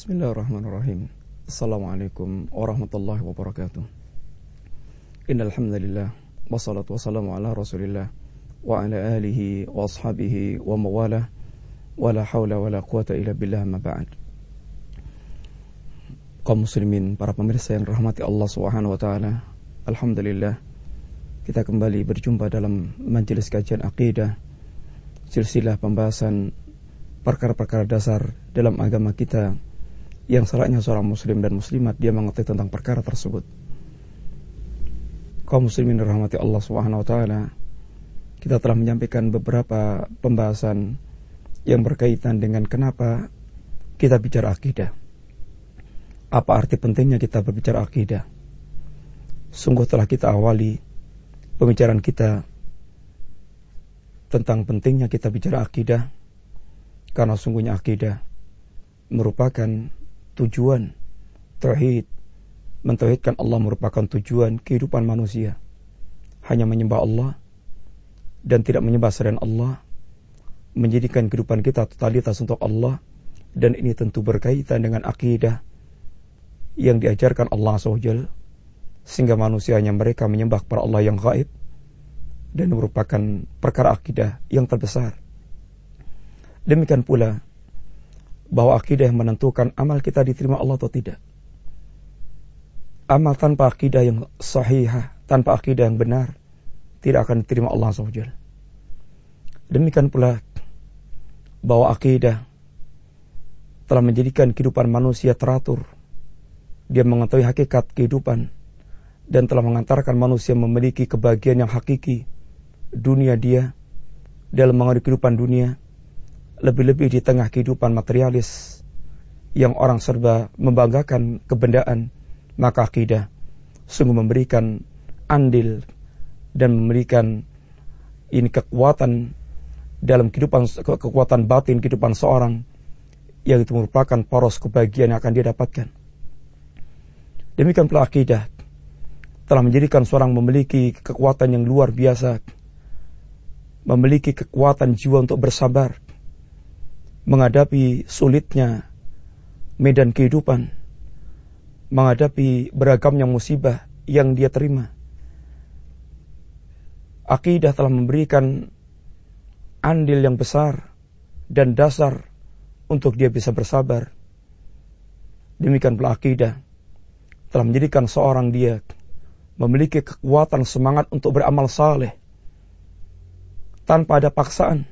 Bismillahirrahmanirrahim. Assalamualaikum warahmatullahi wabarakatuh. Innal hamdalillah wassalatu wassalamu ala Rasulillah wa ala alihi wa ashabihi wa mawalah wala haula wala quwata illa billah ma ba'd. Kaum muslimin, para pemirsa yang rahmati Allah Subhanahu wa taala. Alhamdulillah kita kembali berjumpa dalam majelis kajian akidah silsilah pembahasan perkara-perkara dasar dalam agama kita yang salahnya seorang muslim dan muslimat dia mengerti tentang perkara tersebut. Kaum muslimin rahmati Allah Subhanahu wa taala, kita telah menyampaikan beberapa pembahasan yang berkaitan dengan kenapa kita bicara akidah. Apa arti pentingnya kita berbicara akidah? Sungguh telah kita awali pembicaraan kita tentang pentingnya kita bicara akidah karena sungguhnya akidah merupakan tujuan tauhid. Mentauhidkan Allah merupakan tujuan kehidupan manusia. Hanya menyembah Allah dan tidak menyembah selain Allah menjadikan kehidupan kita totalitas untuk Allah dan ini tentu berkaitan dengan akidah yang diajarkan Allah SWT sehingga manusia hanya mereka menyembah para Allah yang gaib dan merupakan perkara akidah yang terbesar. Demikian pula bahwa akidah yang menentukan amal kita diterima Allah atau tidak. Amal tanpa akidah yang sahih, tanpa akidah yang benar, tidak akan diterima Allah SWT. Demikian pula bahwa akidah telah menjadikan kehidupan manusia teratur. Dia mengetahui hakikat kehidupan dan telah mengantarkan manusia memiliki kebahagiaan yang hakiki dunia dia dalam mengalami kehidupan dunia lebih-lebih di tengah kehidupan materialis yang orang serba membanggakan kebendaan, maka akidah sungguh memberikan andil dan memberikan ini kekuatan dalam kehidupan kekuatan batin kehidupan seorang yang itu merupakan poros kebahagiaan yang akan dia dapatkan. Demikian pula akidah telah menjadikan seorang memiliki kekuatan yang luar biasa, memiliki kekuatan jiwa untuk bersabar, menghadapi sulitnya medan kehidupan, menghadapi beragamnya musibah yang dia terima. Akidah telah memberikan andil yang besar dan dasar untuk dia bisa bersabar. Demikian pula akidah telah menjadikan seorang dia memiliki kekuatan semangat untuk beramal saleh tanpa ada paksaan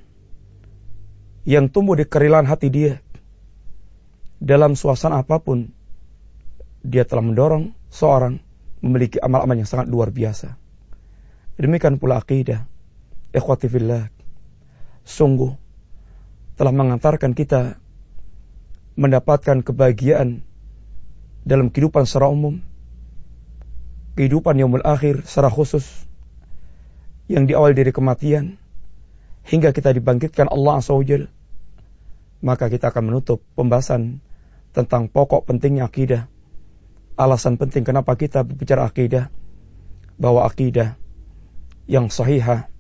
yang tumbuh di kerilan hati dia. Dalam suasana apa pun, dia telah mendorong seorang memiliki amal-amal yang sangat luar biasa. Demikian pula akidah. Ikhwati fillah. Sungguh telah mengantarkan kita mendapatkan kebahagiaan dalam kehidupan secara umum, kehidupan yang akhir secara khusus, yang diawali dari kematian, hingga kita dibangkitkan Allah SWT maka kita akan menutup pembahasan tentang pokok pentingnya akidah. Alasan penting kenapa kita berbicara akidah, bahwa akidah yang sahihah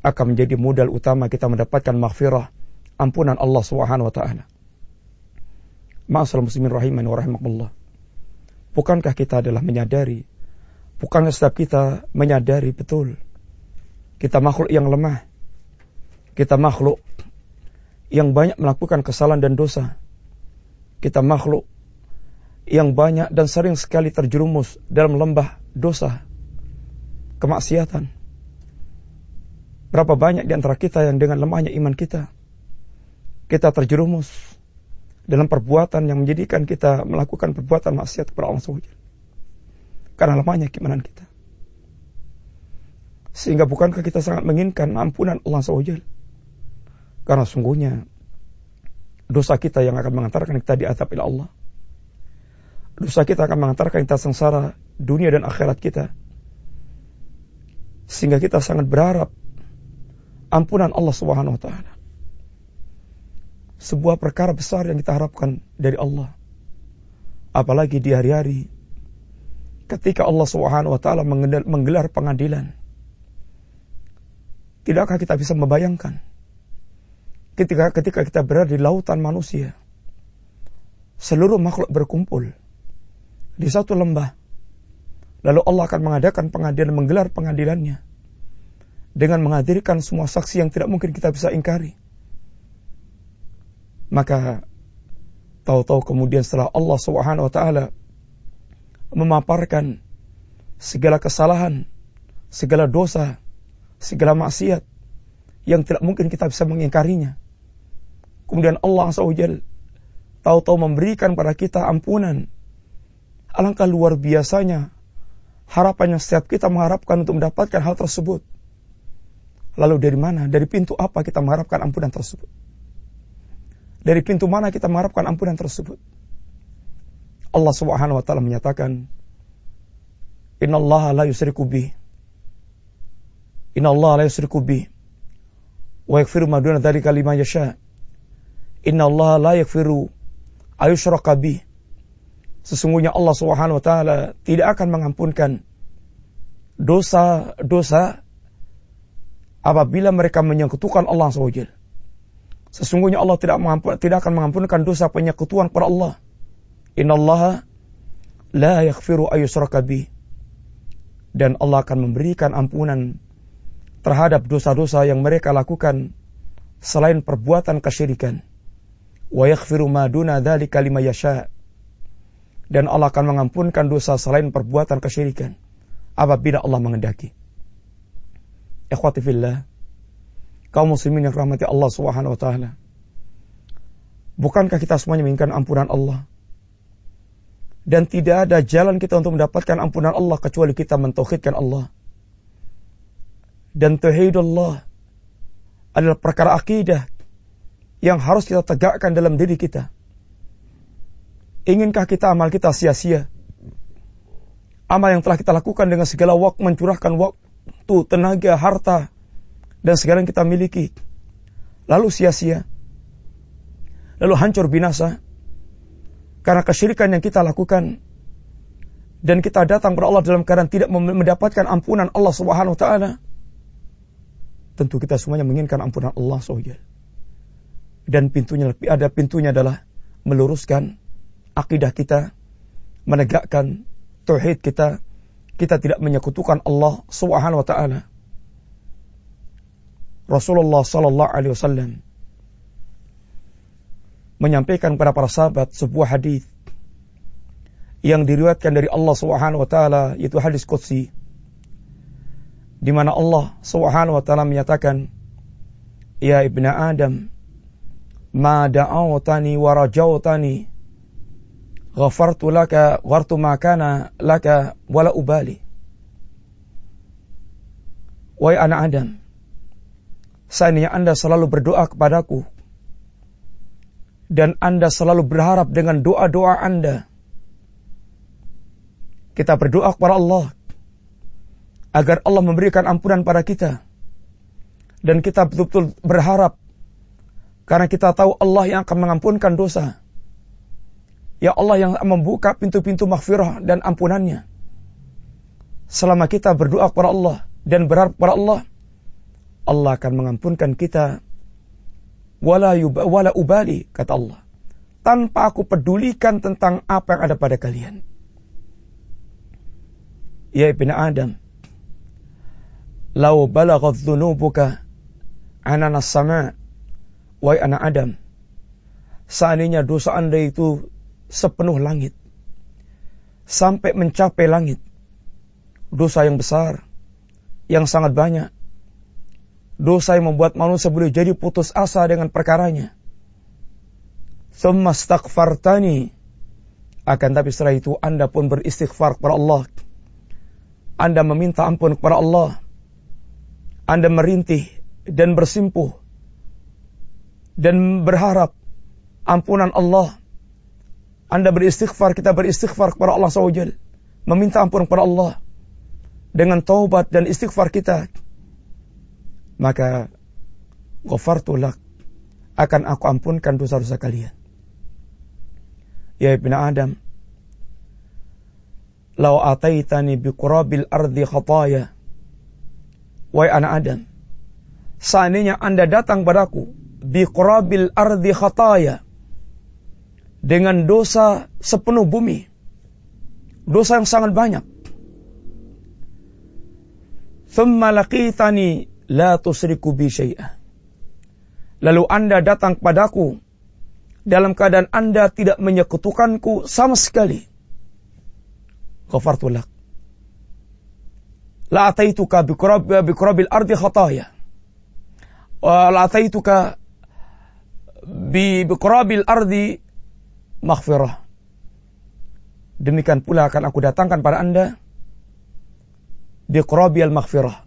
akan menjadi modal utama kita mendapatkan maghfirah, ampunan Allah Subhanahu wa taala. Ma'asal muslimin rahiman wa rahimakumullah. Bukankah kita adalah menyadari, bukankah setiap kita menyadari betul kita makhluk yang lemah. Kita makhluk yang banyak melakukan kesalahan dan dosa. Kita makhluk yang banyak dan sering sekali terjerumus dalam lembah dosa, kemaksiatan. Berapa banyak di antara kita yang dengan lemahnya iman kita, kita terjerumus dalam perbuatan yang menjadikan kita melakukan perbuatan maksiat kepada Allah SWT. Karena lemahnya keimanan kita. Sehingga bukankah kita sangat menginginkan ampunan Allah SWT karena sungguhnya dosa kita yang akan mengantarkan kita di atap ila Allah. Dosa kita akan mengantarkan kita sengsara dunia dan akhirat kita. Sehingga kita sangat berharap ampunan Allah Subhanahu wa taala. Sebuah perkara besar yang kita harapkan dari Allah. Apalagi di hari-hari ketika Allah Subhanahu wa taala menggelar pengadilan. Tidakkah kita bisa membayangkan ketika ketika kita berada di lautan manusia. seluruh makhluk berkumpul di satu lembah. Lalu Allah akan mengadakan pengadilan, menggelar pengadilannya dengan menghadirkan semua saksi yang tidak mungkin kita bisa ingkari. Maka tahu-tahu kemudian setelah Allah Subhanahu wa taala memaparkan segala kesalahan, segala dosa, segala maksiat yang tidak mungkin kita bisa mengingkarinya. Kemudian Allah SWT tahu-tahu memberikan pada kita ampunan. Alangkah luar biasanya harapan yang setiap kita mengharapkan untuk mendapatkan hal tersebut. Lalu dari mana? Dari pintu apa kita mengharapkan ampunan tersebut? Dari pintu mana kita mengharapkan ampunan tersebut? Allah Subhanahu wa taala menyatakan, "Innallaha la yusriku bih." Innallaha la yusriku bih. Wa yaghfiru ma duna dzalika liman yasha. Innallaha la yaghfiru ayushraka. Sesungguhnya Allah Subhanahu wa taala tidak akan mengampunkan dosa-dosa apabila mereka menyekutukan Allah SWT. Sesungguhnya Allah tidak mengampun, tidak akan mengampunkan dosa penyekutuan kepada Allah. Innallaha la yaghfiru ayusraka bih. Dan Allah akan memberikan ampunan terhadap dosa-dosa yang mereka lakukan selain perbuatan kesyirikan wa yaghfiru ma duna dzalika liman yasha. Dan Allah akan mengampunkan dosa selain perbuatan kesyirikan apabila Allah mengendaki. Ikhwati fillah, kaum muslimin yang rahmati Allah Subhanahu wa taala. Bukankah kita semuanya menginginkan ampunan Allah? Dan tidak ada jalan kita untuk mendapatkan ampunan Allah kecuali kita mentauhidkan Allah. Dan tauhidullah adalah perkara akidah yang harus kita tegakkan dalam diri kita. Inginkah kita amal kita sia-sia? Amal yang telah kita lakukan dengan segala waktu mencurahkan waktu, tenaga, harta, dan segala yang kita miliki. Lalu sia-sia. Lalu hancur binasa. Karena kesyirikan yang kita lakukan. Dan kita datang kepada Allah dalam keadaan tidak mendapatkan ampunan Allah Subhanahu taala. Tentu kita semuanya menginginkan ampunan Allah SWT dan pintunya ada pintunya adalah meluruskan akidah kita, menegakkan tauhid kita, kita tidak menyekutukan Allah Subhanahu wa taala. Rasulullah sallallahu alaihi wasallam menyampaikan kepada para sahabat sebuah hadis yang diriwayatkan dari Allah Subhanahu wa taala yaitu hadis qudsi di mana Allah Subhanahu wa taala menyatakan ya ibnu Adam ma da'awtani wa rajautani ghafartu laka ghartu ma kana laka wala ubali. Wahai anak Adam Seandainya Anda selalu berdoa kepadaku Dan Anda selalu berharap dengan doa-doa Anda Kita berdoa kepada Allah Agar Allah memberikan ampunan pada kita Dan kita betul-betul berharap karena kita tahu Allah yang akan mengampunkan dosa. Ya Allah yang membuka pintu-pintu maghfirah dan ampunannya. Selama kita berdoa kepada Allah dan berharap kepada Allah, Allah akan mengampunkan kita. Wala, wala ubali, kata Allah. Tanpa aku pedulikan tentang apa yang ada pada kalian. Ya Ibn Adam, Lau balagat dhunubuka anana sama' Wahai anak Adam, seandainya dosa Anda itu sepenuh langit, sampai mencapai langit, dosa yang besar, yang sangat banyak, dosa yang membuat manusia boleh jadi putus asa dengan perkaranya. Thumma astaghfartani. Akan tapi setelah itu Anda pun beristighfar kepada Allah. Anda meminta ampun kepada Allah. Anda merintih dan bersimpuh dan berharap ampunan Allah. Anda beristighfar, kita beristighfar kepada Allah SWT. Meminta ampun kepada Allah. Dengan taubat dan istighfar kita. Maka, ghafartu lak. Akan aku ampunkan dosa-dosa kalian. Ya Ibn Adam. Lau ataitani biqurabil ardi khataya. Wahai anak Adam. Seandainya Anda datang padaku biqrabil ardi khataya dengan dosa sepenuh bumi. Dosa yang sangat banyak. Thumma laqitani la tusriku bi. Lalu Anda datang kepadaku dalam keadaan Anda tidak menyekutukanku sama sekali. Ghafartu lak. La ataituka bi qurabil ardi khataya. La ataituka bi qurabil ardi maghfirah. Demikian pula akan aku datangkan pada anda biqrabi al-maghfirah.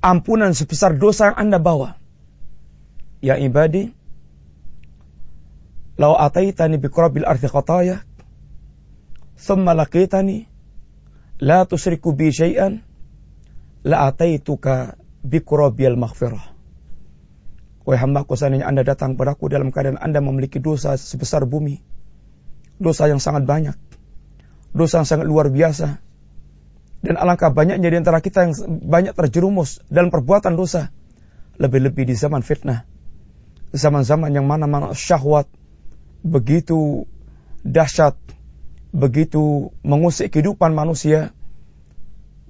Ampunan sebesar dosa yang anda bawa. Ya ibadi, lau ataitani biqrabil ardi khataya, thumma laqitani, la tusriku bi syai'an, la ataituka biqrabi al-maghfirah. Wahai hambaku seandainya anda datang padaku dalam keadaan anda memiliki dosa sebesar bumi. Dosa yang sangat banyak. Dosa yang sangat luar biasa. Dan alangkah banyaknya di antara kita yang banyak terjerumus dalam perbuatan dosa. Lebih-lebih di zaman fitnah. Zaman-zaman yang mana-mana syahwat begitu dahsyat, begitu mengusik kehidupan manusia.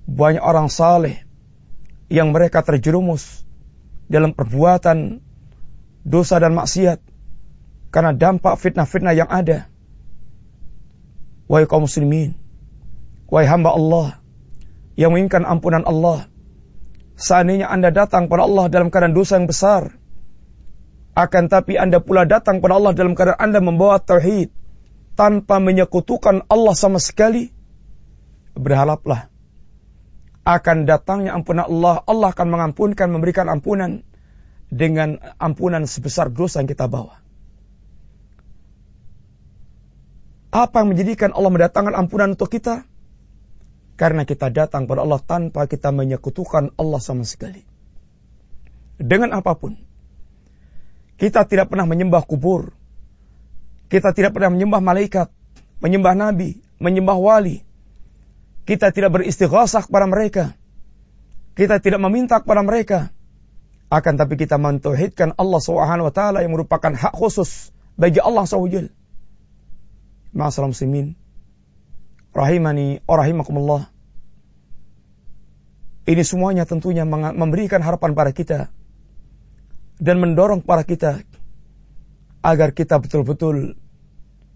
Banyak orang saleh yang mereka terjerumus dalam perbuatan dosa dan maksiat karena dampak fitnah-fitnah yang ada. Wahai kaum muslimin, wahai hamba Allah yang menginginkan ampunan Allah, seandainya Anda datang pada Allah dalam keadaan dosa yang besar, akan tapi Anda pula datang pada Allah dalam keadaan Anda membawa tauhid tanpa menyekutukan Allah sama sekali, berharaplah akan datangnya ampunan Allah, Allah akan mengampunkan, memberikan ampunan dengan ampunan sebesar dosa yang kita bawa. Apa yang menjadikan Allah mendatangkan ampunan untuk kita? Karena kita datang pada Allah tanpa kita menyekutukan Allah sama sekali. Dengan apa pun. Kita tidak pernah menyembah kubur. Kita tidak pernah menyembah malaikat, menyembah nabi, menyembah wali. Kita tidak beristighasah kepada mereka. Kita tidak meminta kepada mereka akan tapi kita mentauhidkan Allah Subhanahu wa taala yang merupakan hak khusus bagi Allah SWT. Ma'asal muslimin. Rahimani wa rahimakumullah. Ini semuanya tentunya memberikan harapan pada kita dan mendorong para kita agar kita betul-betul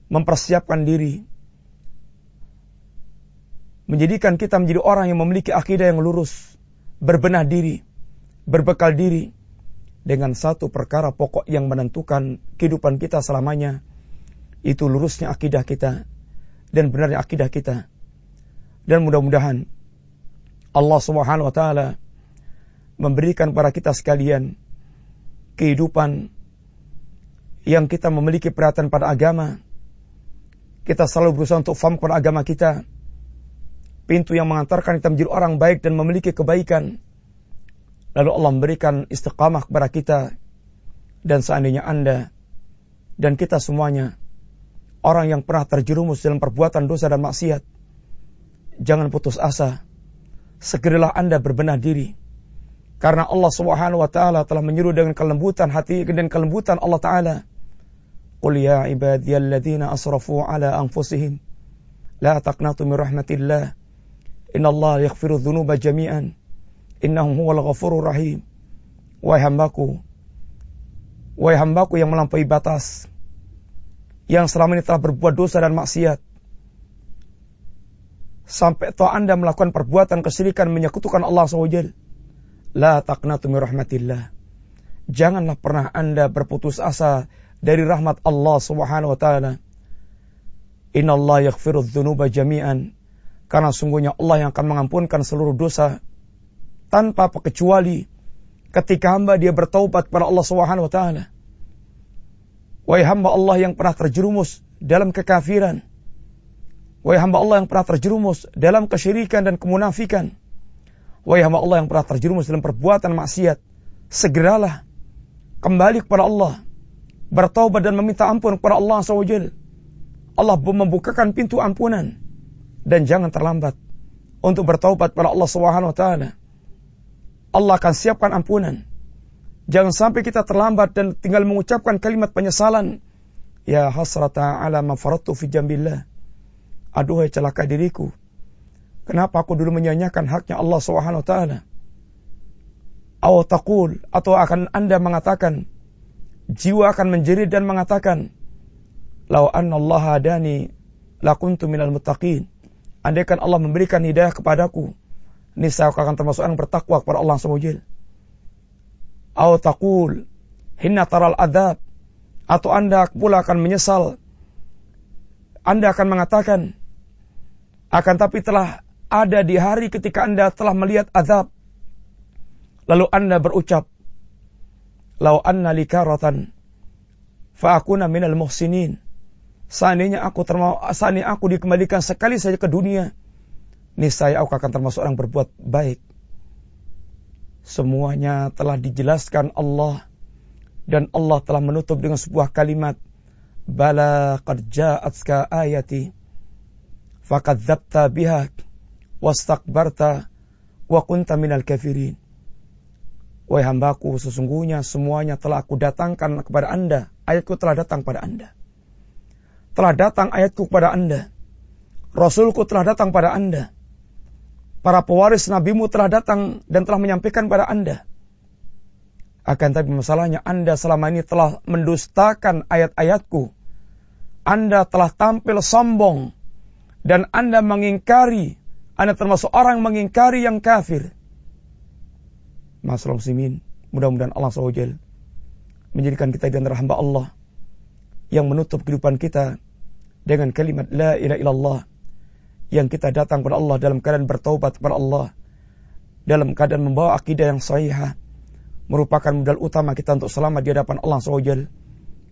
mempersiapkan diri menjadikan kita menjadi orang yang memiliki akidah yang lurus, berbenah diri, berbekal diri dengan satu perkara pokok yang menentukan kehidupan kita selamanya, itu lurusnya akidah kita dan benarnya akidah kita. Dan mudah-mudahan Allah Subhanahu wa taala memberikan para kita sekalian kehidupan yang kita memiliki perhatian pada agama. Kita selalu berusaha untuk faham kepada agama kita. Pintu yang mengantarkan kita menjadi orang baik dan memiliki kebaikan Lalu Allah memberikan istiqamah kepada kita dan seandainya Anda dan kita semuanya orang yang pernah terjerumus dalam perbuatan dosa dan maksiat, jangan putus asa. Segeralah Anda berbenah diri. Karena Allah Subhanahu wa taala telah menyuruh dengan kelembutan hati dan kelembutan Allah taala. Qul ya ibadiyalladzina asrafu ala anfusihim la taqnatu min rahmatillah. Innallaha yaghfiru dzunuba jami'an Innahu huwal ghafurur rahim. Wahai hambaku, wahai hambaku yang melampaui batas, yang selama ini telah berbuat dosa dan maksiat, sampai toh anda melakukan perbuatan kesyirikan menyekutukan Allah SWT. La taqnatu min rahmatillah. Janganlah pernah anda berputus asa dari rahmat Allah Subhanahu wa taala. Inna Allah yaghfiru dzunuba jami'an. Karena sungguhnya Allah yang akan mengampunkan seluruh dosa tanpa kecuali ketika hamba dia bertaubat kepada Allah Subhanahu wa taala. Wahai hamba Allah yang pernah terjerumus dalam kekafiran. Wahai hamba Allah yang pernah terjerumus dalam kesyirikan dan kemunafikan. Wahai hamba Allah yang pernah terjerumus dalam perbuatan maksiat. Segeralah kembali kepada Allah. Bertaubat dan meminta ampun kepada Allah SWT. Allah membukakan pintu ampunan. Dan jangan terlambat untuk bertaubat kepada Allah Subhanahu wa taala. Allah akan siapkan ampunan. Jangan sampai kita terlambat dan tinggal mengucapkan kalimat penyesalan Ya hasrata ala ma faradtu fi jambillah. Aduhai celaka diriku. Kenapa aku dulu menyanyikan haknya Allah Subhanahu wa taala? Aw taqul atau akan Anda mengatakan jiwa akan menjerit dan mengatakan Lau anna Allah hadani lakuntu minal muttaqin. Andaikan Allah memberikan hidayah kepadaku, niscaya aku akan termasuk orang bertakwa kepada Allah SWT. Aw taqul hinna taral adab atau Anda pula akan menyesal. Anda akan mengatakan, akan tapi telah ada di hari ketika Anda telah melihat azab. Lalu Anda berucap, Lau anna likaratan fa'akuna minal muhsinin. Seandainya aku termau, seandainya aku dikembalikan sekali saja ke dunia, niscaya aku akan termasuk orang berbuat baik. Semuanya telah dijelaskan Allah dan Allah telah menutup dengan sebuah kalimat bala qad ja'atska ayati fakadzabta biha wastakbarta wa kunta minal kafirin Wahai hambaku, sesungguhnya semuanya telah aku datangkan kepada anda. Ayatku telah datang pada anda. Telah datang ayatku kepada anda. Rasulku telah datang pada anda. Para pewaris nabimu telah datang dan telah menyampaikan pada anda. Akan tapi masalahnya Anda selama ini telah mendustakan ayat-ayatku. Anda telah tampil sombong. Dan Anda mengingkari. Anda termasuk orang mengingkari yang kafir. Masalah muslimin. Mudah-mudahan Allah SWT menjadikan kita di antara hamba Allah yang menutup kehidupan kita dengan kalimat la ilaha illallah yang kita datang kepada Allah dalam keadaan bertaubat kepada Allah dalam keadaan membawa akidah yang sahihah merupakan modal utama kita untuk selamat di hadapan Allah SWT.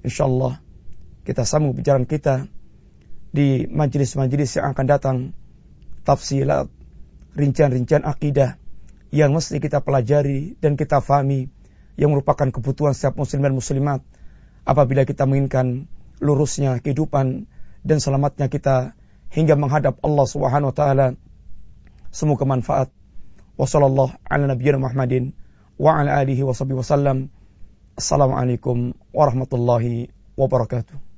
InsyaAllah kita sambung bicaraan kita di majelis-majelis yang akan datang tafsilat, rincian-rincian akidah yang mesti kita pelajari dan kita fahami yang merupakan kebutuhan setiap muslim dan muslimat apabila kita menginginkan lurusnya kehidupan dan selamatnya kita hingga menghadap Allah Subhanahu wa taala. Semoga manfaat. Wassalamualaikum wa ala alihi wa wasallam. Assalamualaikum warahmatullahi wabarakatuh.